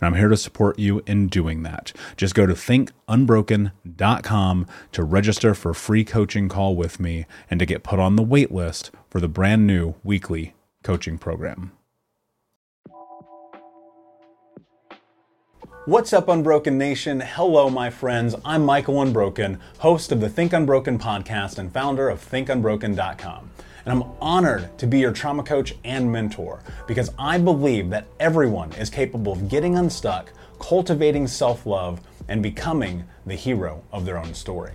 and I'm here to support you in doing that. Just go to thinkunbroken.com to register for a free coaching call with me and to get put on the wait list for the brand new weekly coaching program. What's up, Unbroken Nation? Hello, my friends. I'm Michael Unbroken, host of the Think Unbroken podcast and founder of thinkunbroken.com and I'm honored to be your trauma coach and mentor because I believe that everyone is capable of getting unstuck, cultivating self love, and becoming the hero of their own story.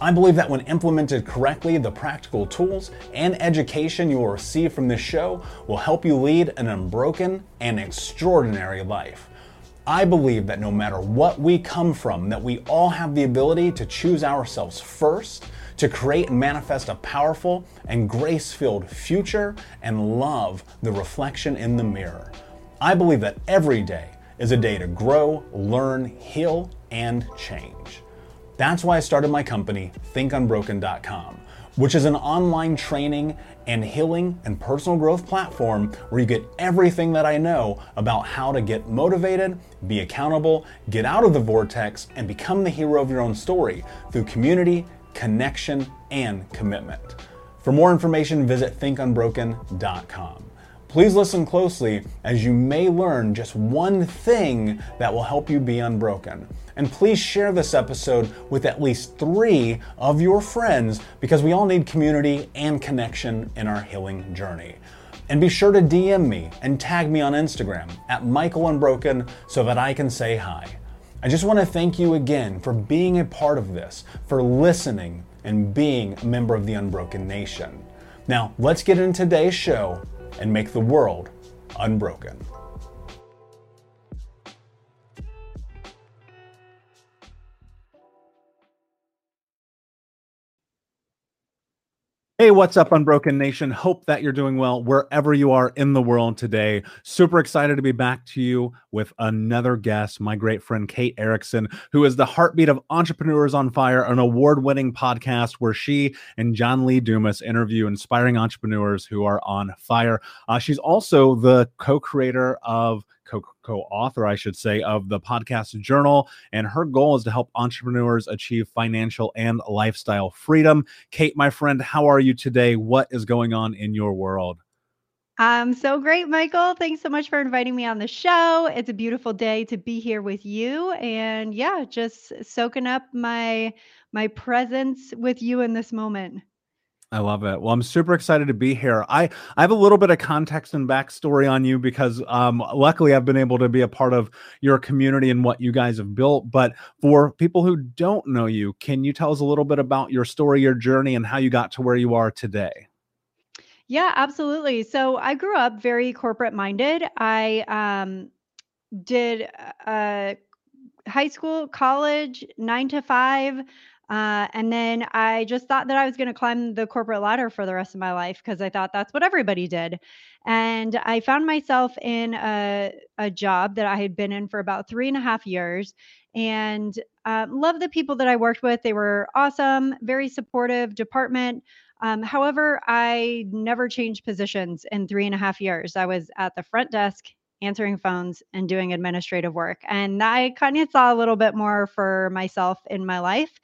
I believe that when implemented correctly, the practical tools and education you will receive from this show will help you lead an unbroken and extraordinary life. I believe that no matter what we come from, that we all have the ability to choose ourselves first to create and manifest a powerful and grace filled future and love the reflection in the mirror. I believe that every day is a day to grow, learn, heal, and change. That's why I started my company, thinkunbroken.com, which is an online training and healing and personal growth platform where you get everything that I know about how to get motivated, be accountable, get out of the vortex, and become the hero of your own story through community connection, and commitment. For more information, visit thinkunbroken.com. Please listen closely as you may learn just one thing that will help you be unbroken. And please share this episode with at least three of your friends because we all need community and connection in our healing journey. And be sure to DM me and tag me on Instagram at Michael Unbroken so that I can say hi. I just want to thank you again for being a part of this, for listening, and being a member of the Unbroken Nation. Now, let's get into today's show and make the world unbroken. Hey, what's up, Unbroken Nation? Hope that you're doing well wherever you are in the world today. Super excited to be back to you with another guest, my great friend Kate Erickson, who is the heartbeat of Entrepreneurs on Fire, an award winning podcast where she and John Lee Dumas interview inspiring entrepreneurs who are on fire. Uh, she's also the co creator of co-author, I should say, of the podcast Journal, and her goal is to help entrepreneurs achieve financial and lifestyle freedom. Kate, my friend, how are you today? What is going on in your world? I'm so great, Michael. Thanks so much for inviting me on the show. It's a beautiful day to be here with you and yeah, just soaking up my my presence with you in this moment. I love it. Well, I'm super excited to be here. I I have a little bit of context and backstory on you because um, luckily I've been able to be a part of your community and what you guys have built. But for people who don't know you, can you tell us a little bit about your story, your journey, and how you got to where you are today? Yeah, absolutely. So I grew up very corporate minded. I um, did uh, high school, college, nine to five. Uh, and then I just thought that I was going to climb the corporate ladder for the rest of my life because I thought that's what everybody did. And I found myself in a, a job that I had been in for about three and a half years and um, loved the people that I worked with. They were awesome, very supportive department. Um, however, I never changed positions in three and a half years. I was at the front desk answering phones and doing administrative work. And I kind of saw a little bit more for myself in my life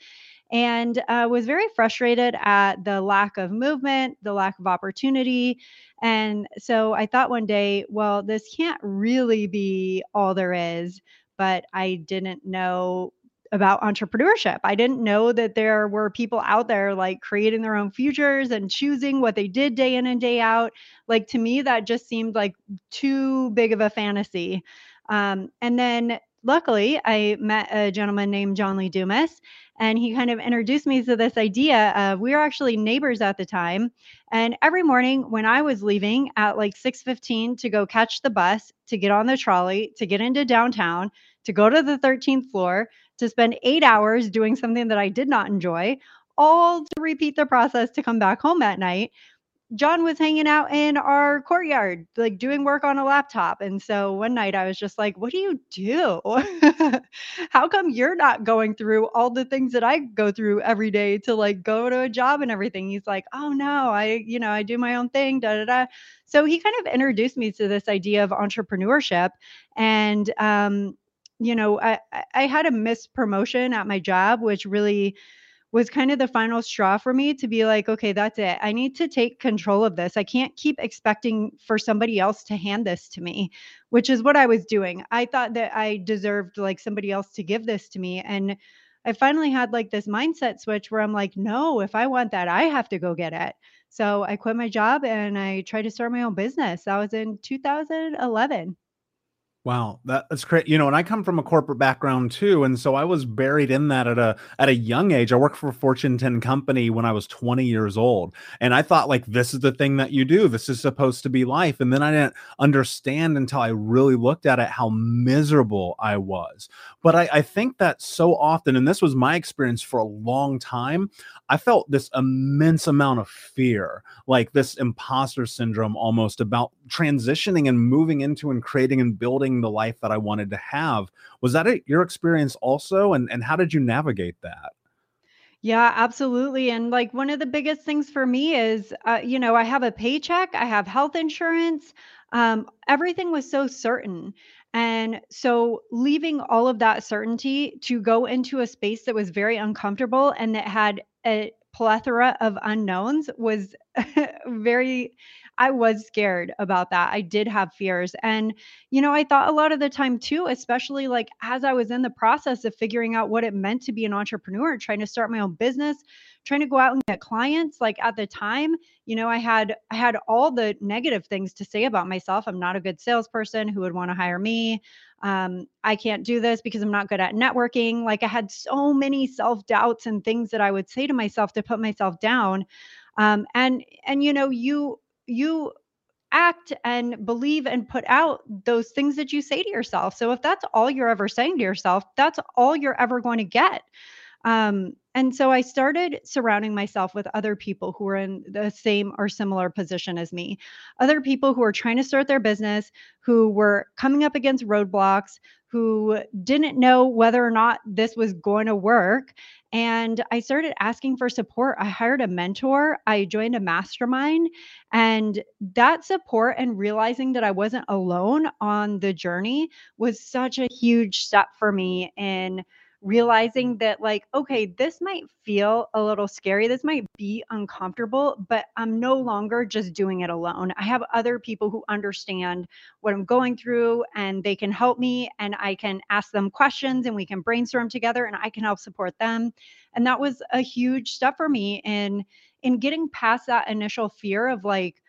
and uh, was very frustrated at the lack of movement, the lack of opportunity. And so I thought one day, well, this can't really be all there is. But I didn't know about entrepreneurship. I didn't know that there were people out there like creating their own futures and choosing what they did day in and day out. Like to me, that just seemed like too big of a fantasy. Um, and then luckily, I met a gentleman named John Lee Dumas, and he kind of introduced me to this idea of we were actually neighbors at the time and every morning when i was leaving at like 6.15 to go catch the bus to get on the trolley to get into downtown to go to the 13th floor to spend eight hours doing something that i did not enjoy all to repeat the process to come back home at night John was hanging out in our courtyard, like doing work on a laptop. And so one night I was just like, What do you do? How come you're not going through all the things that I go through every day to like go to a job and everything? He's like, Oh no, I, you know, I do my own thing, da da da. So he kind of introduced me to this idea of entrepreneurship. And, um, you know, I, I had a missed promotion at my job, which really was kind of the final straw for me to be like, okay, that's it. I need to take control of this. I can't keep expecting for somebody else to hand this to me, which is what I was doing. I thought that I deserved like somebody else to give this to me. And I finally had like this mindset switch where I'm like, no, if I want that, I have to go get it. So I quit my job and I tried to start my own business. That was in 2011. Wow, that, that's great. You know, and I come from a corporate background too, and so I was buried in that at a at a young age. I worked for a Fortune 10 company when I was 20 years old, and I thought like this is the thing that you do. This is supposed to be life. And then I didn't understand until I really looked at it how miserable I was. But I, I think that so often, and this was my experience for a long time, I felt this immense amount of fear, like this imposter syndrome almost about transitioning and moving into and creating and building the life that I wanted to have. Was that a, your experience also? And, and how did you navigate that? Yeah, absolutely. And like one of the biggest things for me is, uh, you know, I have a paycheck, I have health insurance. Um, everything was so certain. And so leaving all of that certainty to go into a space that was very uncomfortable and that had a plethora of unknowns was very I was scared about that. I did have fears. And, you know, I thought a lot of the time too, especially like as I was in the process of figuring out what it meant to be an entrepreneur, trying to start my own business, trying to go out and get clients. Like at the time, you know, I had I had all the negative things to say about myself. I'm not a good salesperson who would want to hire me. Um, I can't do this because I'm not good at networking. Like I had so many self doubts and things that I would say to myself to put myself down. Um, and and you know, you you act and believe and put out those things that you say to yourself. So if that's all you're ever saying to yourself, that's all you're ever going to get. Um, and so I started surrounding myself with other people who were in the same or similar position as me, other people who were trying to start their business, who were coming up against roadblocks, who didn't know whether or not this was going to work. And I started asking for support. I hired a mentor, I joined a mastermind, and that support and realizing that I wasn't alone on the journey was such a huge step for me in realizing mm-hmm. that like okay this might feel a little scary this might be uncomfortable but i'm no longer just doing it alone. I have other people who understand what i'm going through and they can help me and i can ask them questions and we can brainstorm together and i can help support them. And that was a huge step for me in in getting past that initial fear of like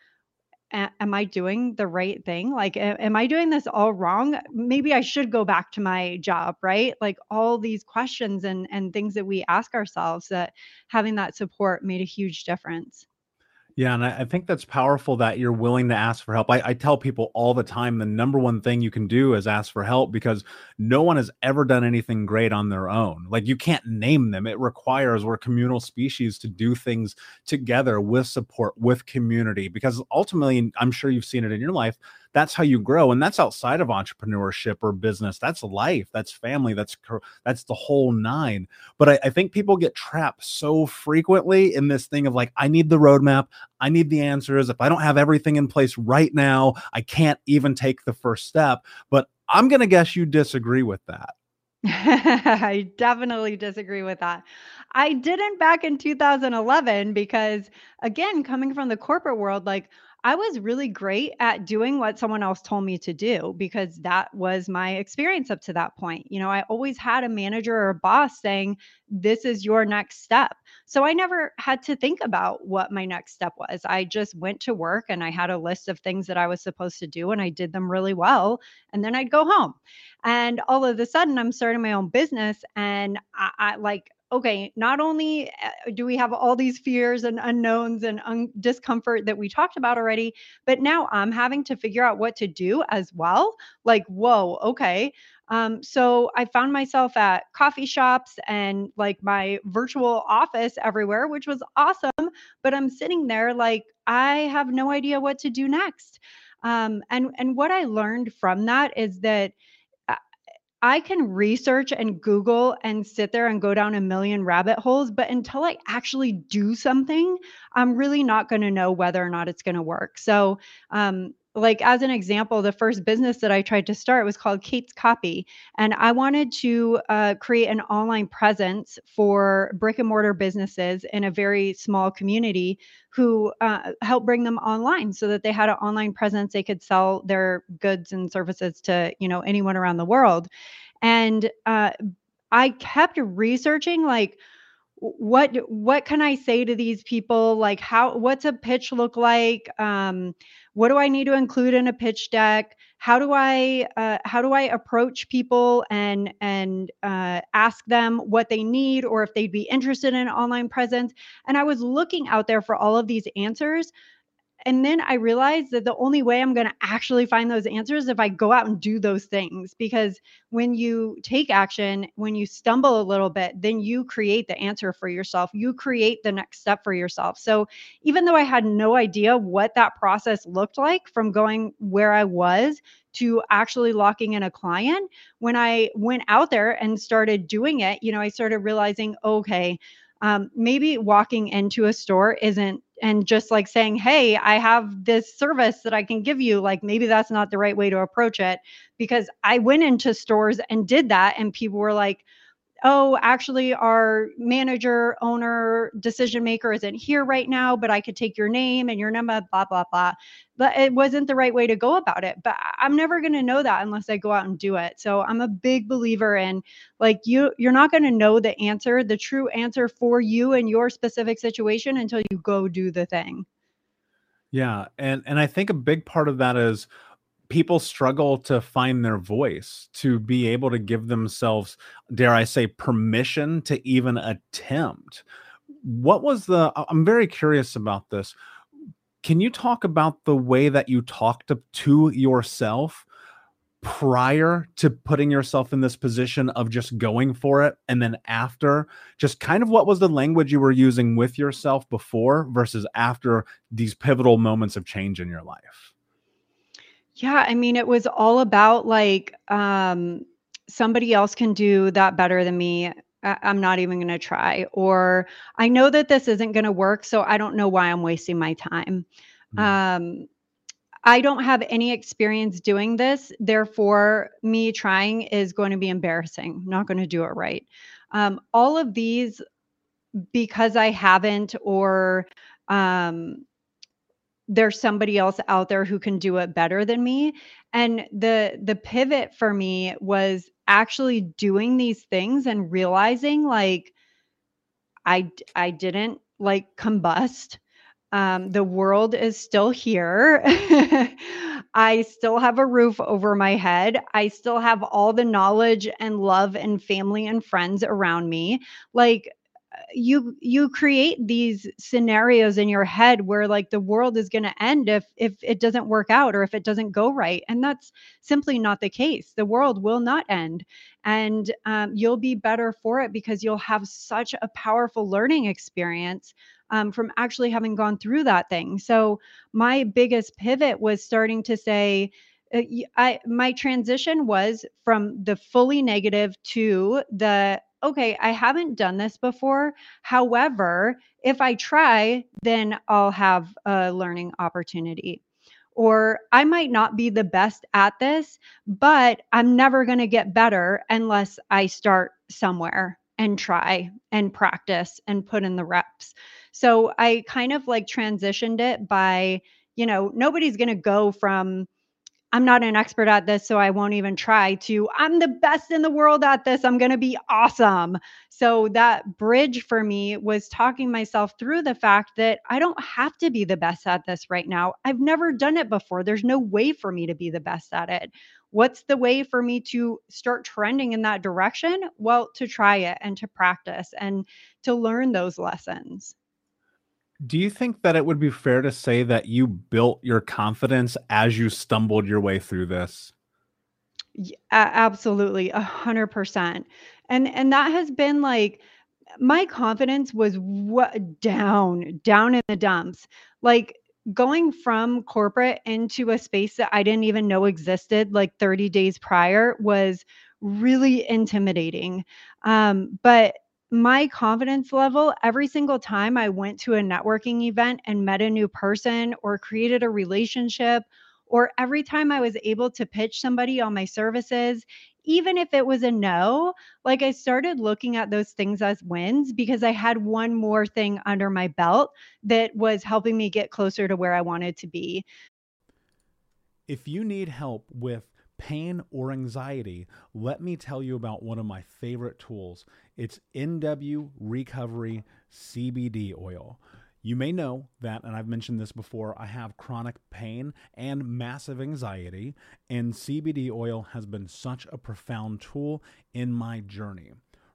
am I doing the right thing? Like, am I doing this all wrong? Maybe I should go back to my job, right? Like all these questions and and things that we ask ourselves that having that support made a huge difference. Yeah, and I, think that's powerful that you're willing to ask for help. I, I, tell people all the time the number one thing you can do is ask for help because no one has ever done anything great on their own. Like you can't name them. It requires we're communal species to do things together with support, with community. Because ultimately, I'm sure you've seen it in your life that's how you grow and that's outside of entrepreneurship or business that's life that's family that's that's the whole nine but I, I think people get trapped so frequently in this thing of like i need the roadmap i need the answers if i don't have everything in place right now i can't even take the first step but i'm going to guess you disagree with that I definitely disagree with that. I didn't back in 2011 because, again, coming from the corporate world, like I was really great at doing what someone else told me to do because that was my experience up to that point. You know, I always had a manager or a boss saying, This is your next step. So I never had to think about what my next step was. I just went to work and I had a list of things that I was supposed to do and I did them really well. And then I'd go home. And all of a sudden, I'm starting my own business and I, I like, okay, not only uh, do we have all these fears and unknowns and un- discomfort that we talked about already, but now I'm having to figure out what to do as well. Like, whoa, okay. Um, so I found myself at coffee shops and like my virtual office everywhere, which was awesome. But I'm sitting there like I have no idea what to do next. Um, and and what I learned from that is that I can research and Google and sit there and go down a million rabbit holes, but until I actually do something, I'm really not going to know whether or not it's going to work. So, um, like as an example, the first business that I tried to start was called Kate's Copy, and I wanted to uh, create an online presence for brick and mortar businesses in a very small community who uh, help bring them online, so that they had an online presence. They could sell their goods and services to you know anyone around the world, and uh, I kept researching like what what can i say to these people? Like how what's a pitch look like? Um what do i need to include in a pitch deck? How do i uh, how do i approach people and and uh, ask them what they need or if they'd be interested in online presence? And i was looking out there for all of these answers and then I realized that the only way I'm going to actually find those answers if I go out and do those things. Because when you take action, when you stumble a little bit, then you create the answer for yourself. You create the next step for yourself. So even though I had no idea what that process looked like from going where I was to actually locking in a client, when I went out there and started doing it, you know, I started realizing, okay, um, maybe walking into a store isn't and just like saying hey i have this service that i can give you like maybe that's not the right way to approach it because i went into stores and did that and people were like oh, actually, our manager, owner, decision maker isn't here right now, but I could take your name and your number, blah, blah, blah. But it wasn't the right way to go about it. But I'm never going to know that unless I go out and do it. So I'm a big believer in like you, you're not going to know the answer, the true answer for you and your specific situation until you go do the thing. Yeah. And, and I think a big part of that is, people struggle to find their voice to be able to give themselves dare i say permission to even attempt. What was the i'm very curious about this. Can you talk about the way that you talked to, to yourself prior to putting yourself in this position of just going for it and then after? Just kind of what was the language you were using with yourself before versus after these pivotal moments of change in your life yeah, I mean, it was all about like, um, somebody else can do that better than me. I- I'm not even going to try. Or I know that this isn't going to work. So I don't know why I'm wasting my time. Mm. Um, I don't have any experience doing this. Therefore, me trying is going to be embarrassing. I'm not going to do it right. Um, all of these, because I haven't, or um, there's somebody else out there who can do it better than me and the the pivot for me was actually doing these things and realizing like i i didn't like combust um, the world is still here. I still have a roof over my head. I still have all the knowledge and love and family and friends around me. Like, you you create these scenarios in your head where like the world is going to end if if it doesn't work out or if it doesn't go right and that's simply not the case. The world will not end and um, you'll be better for it because you'll have such a powerful learning experience um, from actually having gone through that thing. So my biggest pivot was starting to say uh, I my transition was from the fully negative to the okay, I haven't done this before. However, if I try, then I'll have a learning opportunity. Or I might not be the best at this, but I'm never going to get better unless I start somewhere and try and practice and put in the reps. So I kind of like transitioned it by, you know, nobody's going to go from, I'm not an expert at this, so I won't even try to. I'm the best in the world at this. I'm going to be awesome. So that bridge for me was talking myself through the fact that I don't have to be the best at this right now. I've never done it before. There's no way for me to be the best at it. What's the way for me to start trending in that direction? Well, to try it and to practice and to learn those lessons. Do you think that it would be fair to say that you built your confidence as you stumbled your way through this? Yeah, absolutely, a hundred percent. And and that has been like my confidence was what down, down in the dumps. Like going from corporate into a space that I didn't even know existed like 30 days prior was really intimidating. Um, but my confidence level every single time I went to a networking event and met a new person or created a relationship, or every time I was able to pitch somebody on my services, even if it was a no, like I started looking at those things as wins because I had one more thing under my belt that was helping me get closer to where I wanted to be. If you need help with pain or anxiety, let me tell you about one of my favorite tools. It's NW Recovery CBD oil. You may know that, and I've mentioned this before, I have chronic pain and massive anxiety, and CBD oil has been such a profound tool in my journey.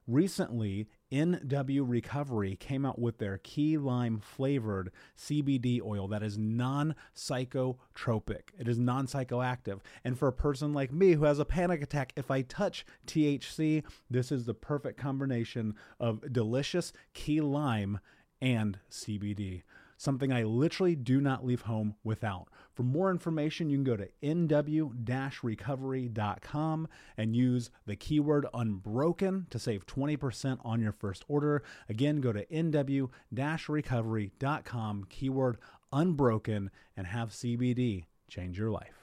Recently, NW Recovery came out with their key lime flavored CBD oil that is non psychotropic. It is non psychoactive. And for a person like me who has a panic attack, if I touch THC, this is the perfect combination of delicious key lime and CBD something I literally do not leave home without. For more information, you can go to nw recovery.com and use the keyword unbroken to save 20% on your first order. Again, go to nw recovery.com, keyword unbroken, and have CBD change your life.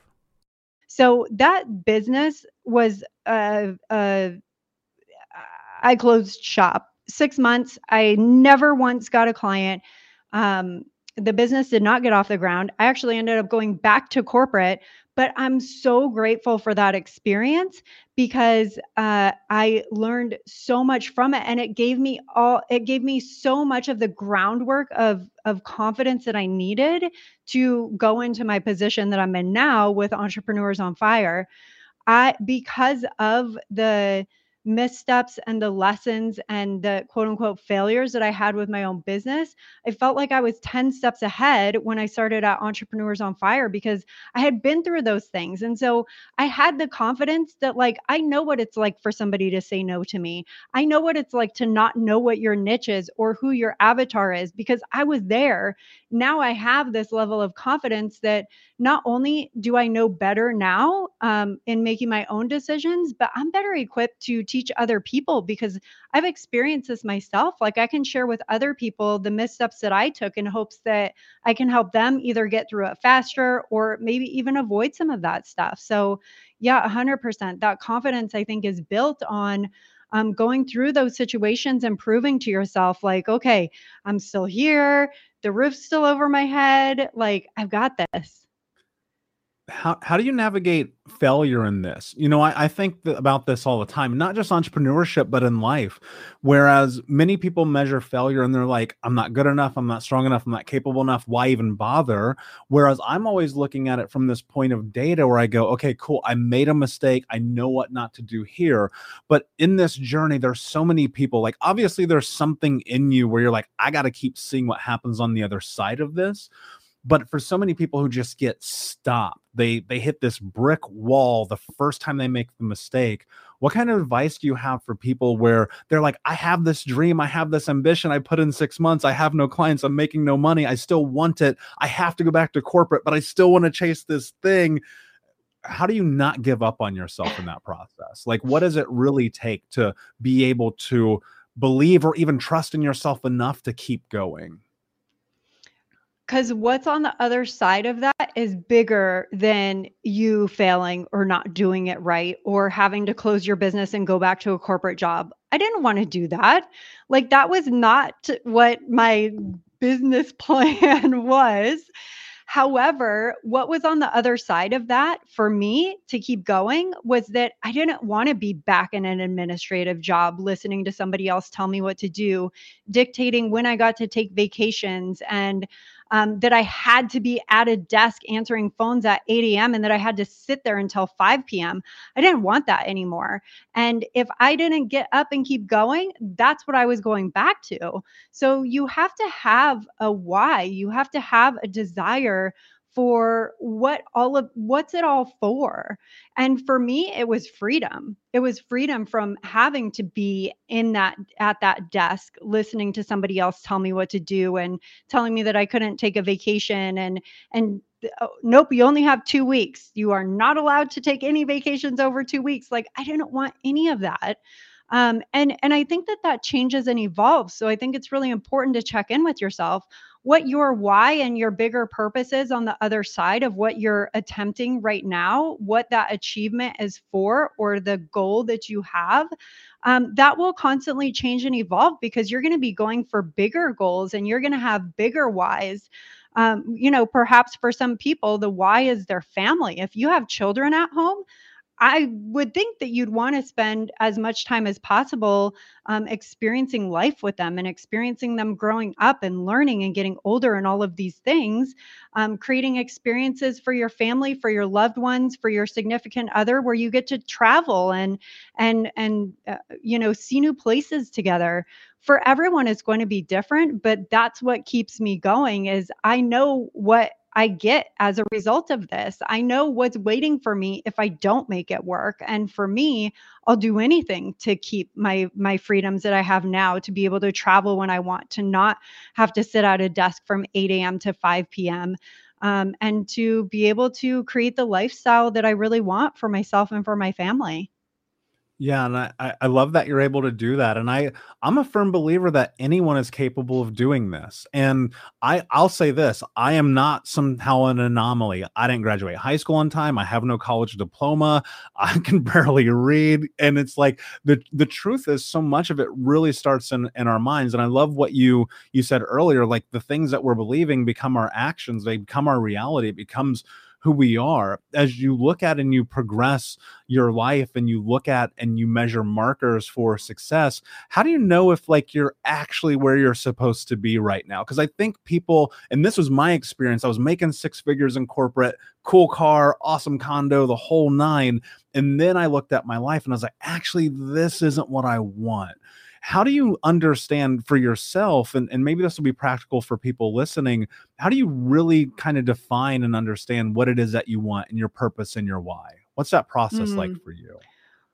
So that business was a, a I closed shop. Six months, I never once got a client. Um, the business did not get off the ground. I actually ended up going back to corporate, but I'm so grateful for that experience because uh, I learned so much from it, and it gave me all. It gave me so much of the groundwork of of confidence that I needed to go into my position that I'm in now with Entrepreneurs on Fire. I because of the missteps and the lessons and the quote unquote failures that I had with my own business, I felt like I was 10 steps ahead when I started at Entrepreneurs on Fire because I had been through those things. And so I had the confidence that, like, I know what it's like for somebody to say no to me. I know what it's like to not know what your niche is or who your avatar is because I was there. Now I have this level of confidence that not only do I know better now um, in making my own decisions, but I'm better equipped to teach other people because I've experienced this myself. Like I can share with other people the missteps that I took in hopes that I can help them either get through it faster or maybe even avoid some of that stuff. So, yeah, 100%. That confidence, I think, is built on. Um, going through those situations and proving to yourself, like, okay, I'm still here. The roof's still over my head. Like, I've got this how how do you navigate failure in this? You know, I, I think about this all the time, not just entrepreneurship, but in life. Whereas many people measure failure and they're like, I'm not good enough, I'm not strong enough, I'm not capable enough. Why even bother? Whereas I'm always looking at it from this point of data where I go, okay, cool, I made a mistake. I know what not to do here. But in this journey, there's so many people, like obviously there's something in you where you're like, I got to keep seeing what happens on the other side of this but for so many people who just get stopped they they hit this brick wall the first time they make the mistake what kind of advice do you have for people where they're like i have this dream i have this ambition i put in six months i have no clients i'm making no money i still want it i have to go back to corporate but i still want to chase this thing. How do you not give up on yourself in that process? Like what does it really take to be able to believe or even trust in yourself enough to keep going because what's on the other side of that is bigger than you failing or not doing it right or having to close your business and go back to a corporate job. I didn't want to do that. Like, that was not what my business plan was. However, what was on the other side of that for me to keep going was that I didn't want to be back in an administrative job, listening to somebody else tell me what to do, dictating when I got to take vacations and um, that I had to be at a desk answering phones at 8 a.m. and that I had to sit there until 5 p.m. I didn't want that anymore. And if I didn't get up and keep going, that's what I was going back to. So you have to have a why, you have to have a desire for what all of what's it all for? And for me it was freedom. It was freedom from having to be in that at that desk listening to somebody else tell me what to do and telling me that i couldn't take a vacation and and oh, nope you only have 2 weeks. You are not allowed to take any vacations over 2 weeks. Like i didn't want any of that. Um, and and i think that that changes and evolves. So i think it's really important to check in with yourself what your why and your bigger purpose is on the other side of what you're attempting right now, what that achievement is for, or the goal that you have, um, that will constantly change and evolve because you're going to be going for bigger goals and you're going to have bigger whys. Um, you know, perhaps for some people, the why is their family. If you have children at home, I would think that you'd want to spend as much time as possible um, experiencing life with them and experiencing them growing up and learning and getting older and all of these things, um, creating experiences for your family, for your loved ones, for your significant other, where you get to travel and and and uh, you know see new places together. For everyone, it's going to be different, but that's what keeps me going. Is I know what I get as a result of this. I know what's waiting for me if I don't make it work. And for me, I'll do anything to keep my my freedoms that I have now to be able to travel when I want, to not have to sit at a desk from 8 a.m. to 5 p.m. Um, and to be able to create the lifestyle that I really want for myself and for my family. Yeah, and I, I love that you're able to do that. And I I'm a firm believer that anyone is capable of doing this. And I I'll say this, I am not somehow an anomaly. I didn't graduate high school on time. I have no college diploma. I can barely read. And it's like the the truth is so much of it really starts in, in our minds. And I love what you you said earlier, like the things that we're believing become our actions, they become our reality. It becomes who we are as you look at and you progress your life and you look at and you measure markers for success how do you know if like you're actually where you're supposed to be right now? Because i think people and this was my experience i was making six figures in corporate cool car awesome condo the whole nine and then i looked at my life and i was like actually this isn't what i want how do you understand for yourself and, and maybe this will be practical for people listening how do you really kind of define and understand what it is that you want and your purpose and your why what's that process mm. like for you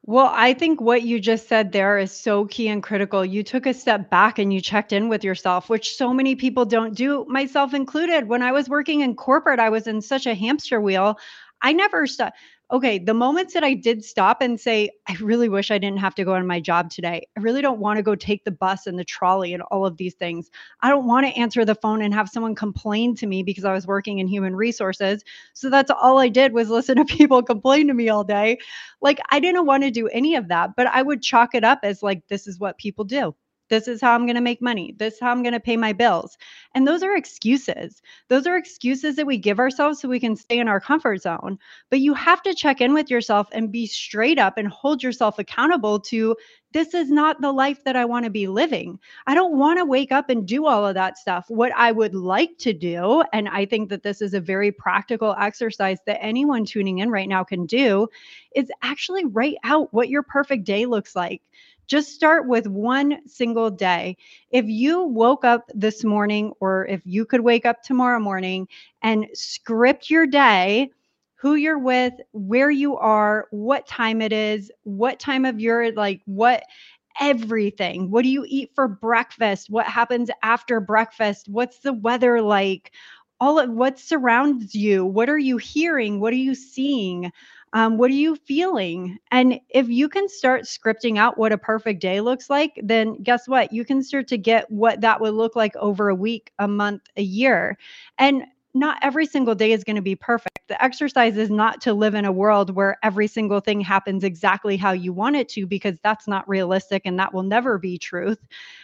well, I think what you just said there is so key and critical. You took a step back and you checked in with yourself, which so many people don't do, myself included. When I was working in corporate, I was in such a hamster wheel. I never stopped okay, the moments that I did stop and say, I really wish I didn't have to go on my job today. I really don't want to go take the bus and the trolley and all of these things. I don't want to answer the phone and have someone complain to me because I was working in human resources. So that's all I did was listen to people complain to me all day. Like I didn't want to do any of that, but I would chalk it up as like, this is what people do. This is how I'm going to make money. This is how I'm going to pay my bills. And those are excuses. Those are excuses that we give ourselves so we can stay in our comfort zone. But you have to check in with yourself and be straight up and hold yourself accountable to this is not the life that I want to be living. I don't want to wake up and do all of that stuff. What I would like to do, and I think that this is a very practical exercise that anyone tuning in right now can do, is actually write out what your perfect day looks like. Just start with one single day. If you woke up this morning, or if you could wake up tomorrow morning and script your day, who you're with, where you are, what time it is, what time of your like what everything. What do you eat for breakfast? What happens after breakfast? What's the weather like? All of what surrounds you. What are you hearing? What are you seeing? Um, what are you feeling? And if you can start scripting out what a perfect day looks like, then guess what? You can start to get what that would look like over a week, a month, a year. And not every single day is going to be perfect. The exercise is not to live in a world where every single thing happens exactly how you want it to, because that's not realistic and that will never be truth.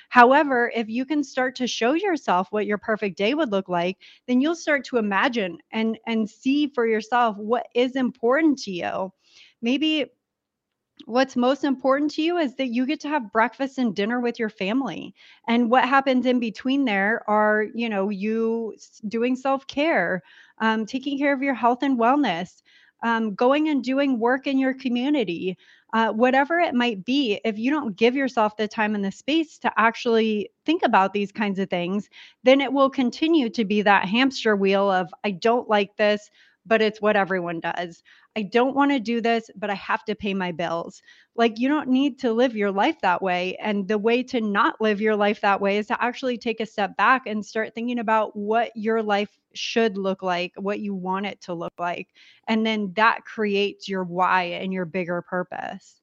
However, if you can start to show yourself what your perfect day would look like, then you'll start to imagine and and see for yourself what is important to you. Maybe what's most important to you is that you get to have breakfast and dinner with your family. And what happens in between there are you know you doing self-care um, taking care of your health and wellness um, going and doing work in your community uh, whatever it might be if you don't give yourself the time and the space to actually think about these kinds of things then it will continue to be that hamster wheel of i don't like this but it's what everyone does. I don't want to do this, but I have to pay my bills. Like, you don't need to live your life that way. And the way to not live your life that way is to actually take a step back and start thinking about what your life should look like, what you want it to look like. And then that creates your why and your bigger purpose.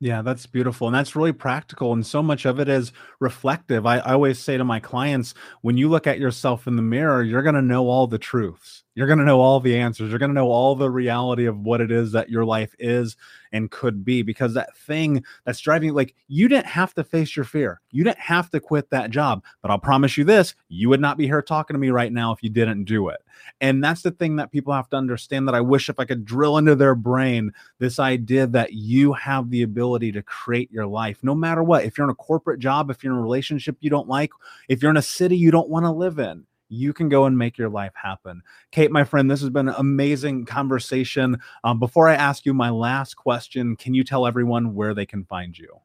Yeah, that's beautiful. And that's really practical. And so much of it is reflective. I, I always say to my clients when you look at yourself in the mirror, you're going to know all the truths. You're going to know all the answers. You're going to know all the reality of what it is that your life is and could be because that thing that's driving you, like you didn't have to face your fear. You didn't have to quit that job. But I'll promise you this you would not be here talking to me right now if you didn't do it. And that's the thing that people have to understand that I wish if I could drill into their brain this idea that you have the ability to create your life no matter what. If you're in a corporate job, if you're in a relationship you don't like, if you're in a city you don't want to live in you can go and make your life happen. Kate, my friend, this has been an amazing conversation. Um, before I ask you my last question, can you tell everyone where they can find you?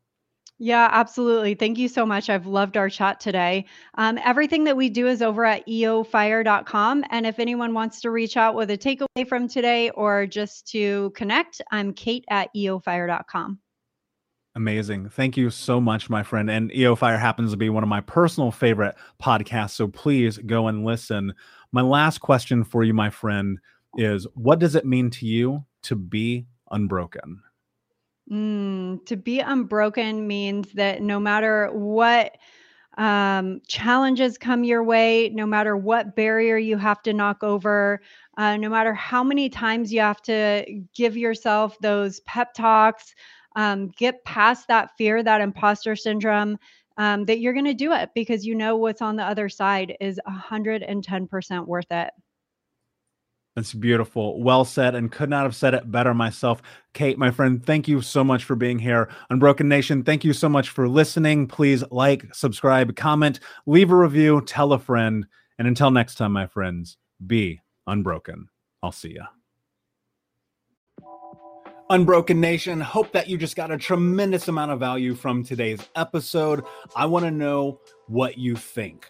Yeah, absolutely. Thank you so much. I've loved our chat today. Um, everything that we do is over at eofire.com. And if anyone wants to reach out with a takeaway from today or just to connect, I'm Kate at eofire.com. Amazing. Thank you so much, my friend. And EO Fire happens to be one of my personal favorite podcasts. So please go and listen. My last question for you, my friend, is what does it mean to you to be unbroken? Mm, to be unbroken means that no matter what um, challenges come your way, no matter what barrier you have to knock over, uh, no matter how many times you have to give yourself those pep talks, um, get past that fear, that imposter syndrome, um, that you're going to do it because you know what's on the other side is 110% worth it. That's beautiful. Well said, and could not have said it better myself. Kate, my friend, thank you so much for being here. Unbroken Nation, thank you so much for listening. Please like, subscribe, comment, leave a review, tell a friend. And until next time, my friends, be unbroken. I'll see ya. Unbroken Nation, hope that you just got a tremendous amount of value from today's episode. I want to know what you think.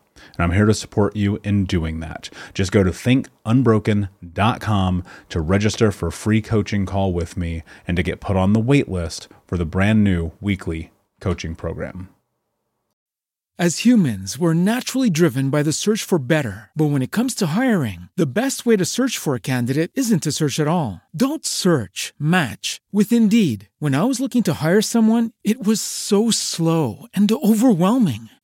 and I'm here to support you in doing that. Just go to thinkunbroken.com to register for a free coaching call with me and to get put on the wait list for the brand new weekly coaching program. As humans, we're naturally driven by the search for better. But when it comes to hiring, the best way to search for a candidate isn't to search at all. Don't search, match with Indeed. When I was looking to hire someone, it was so slow and overwhelming.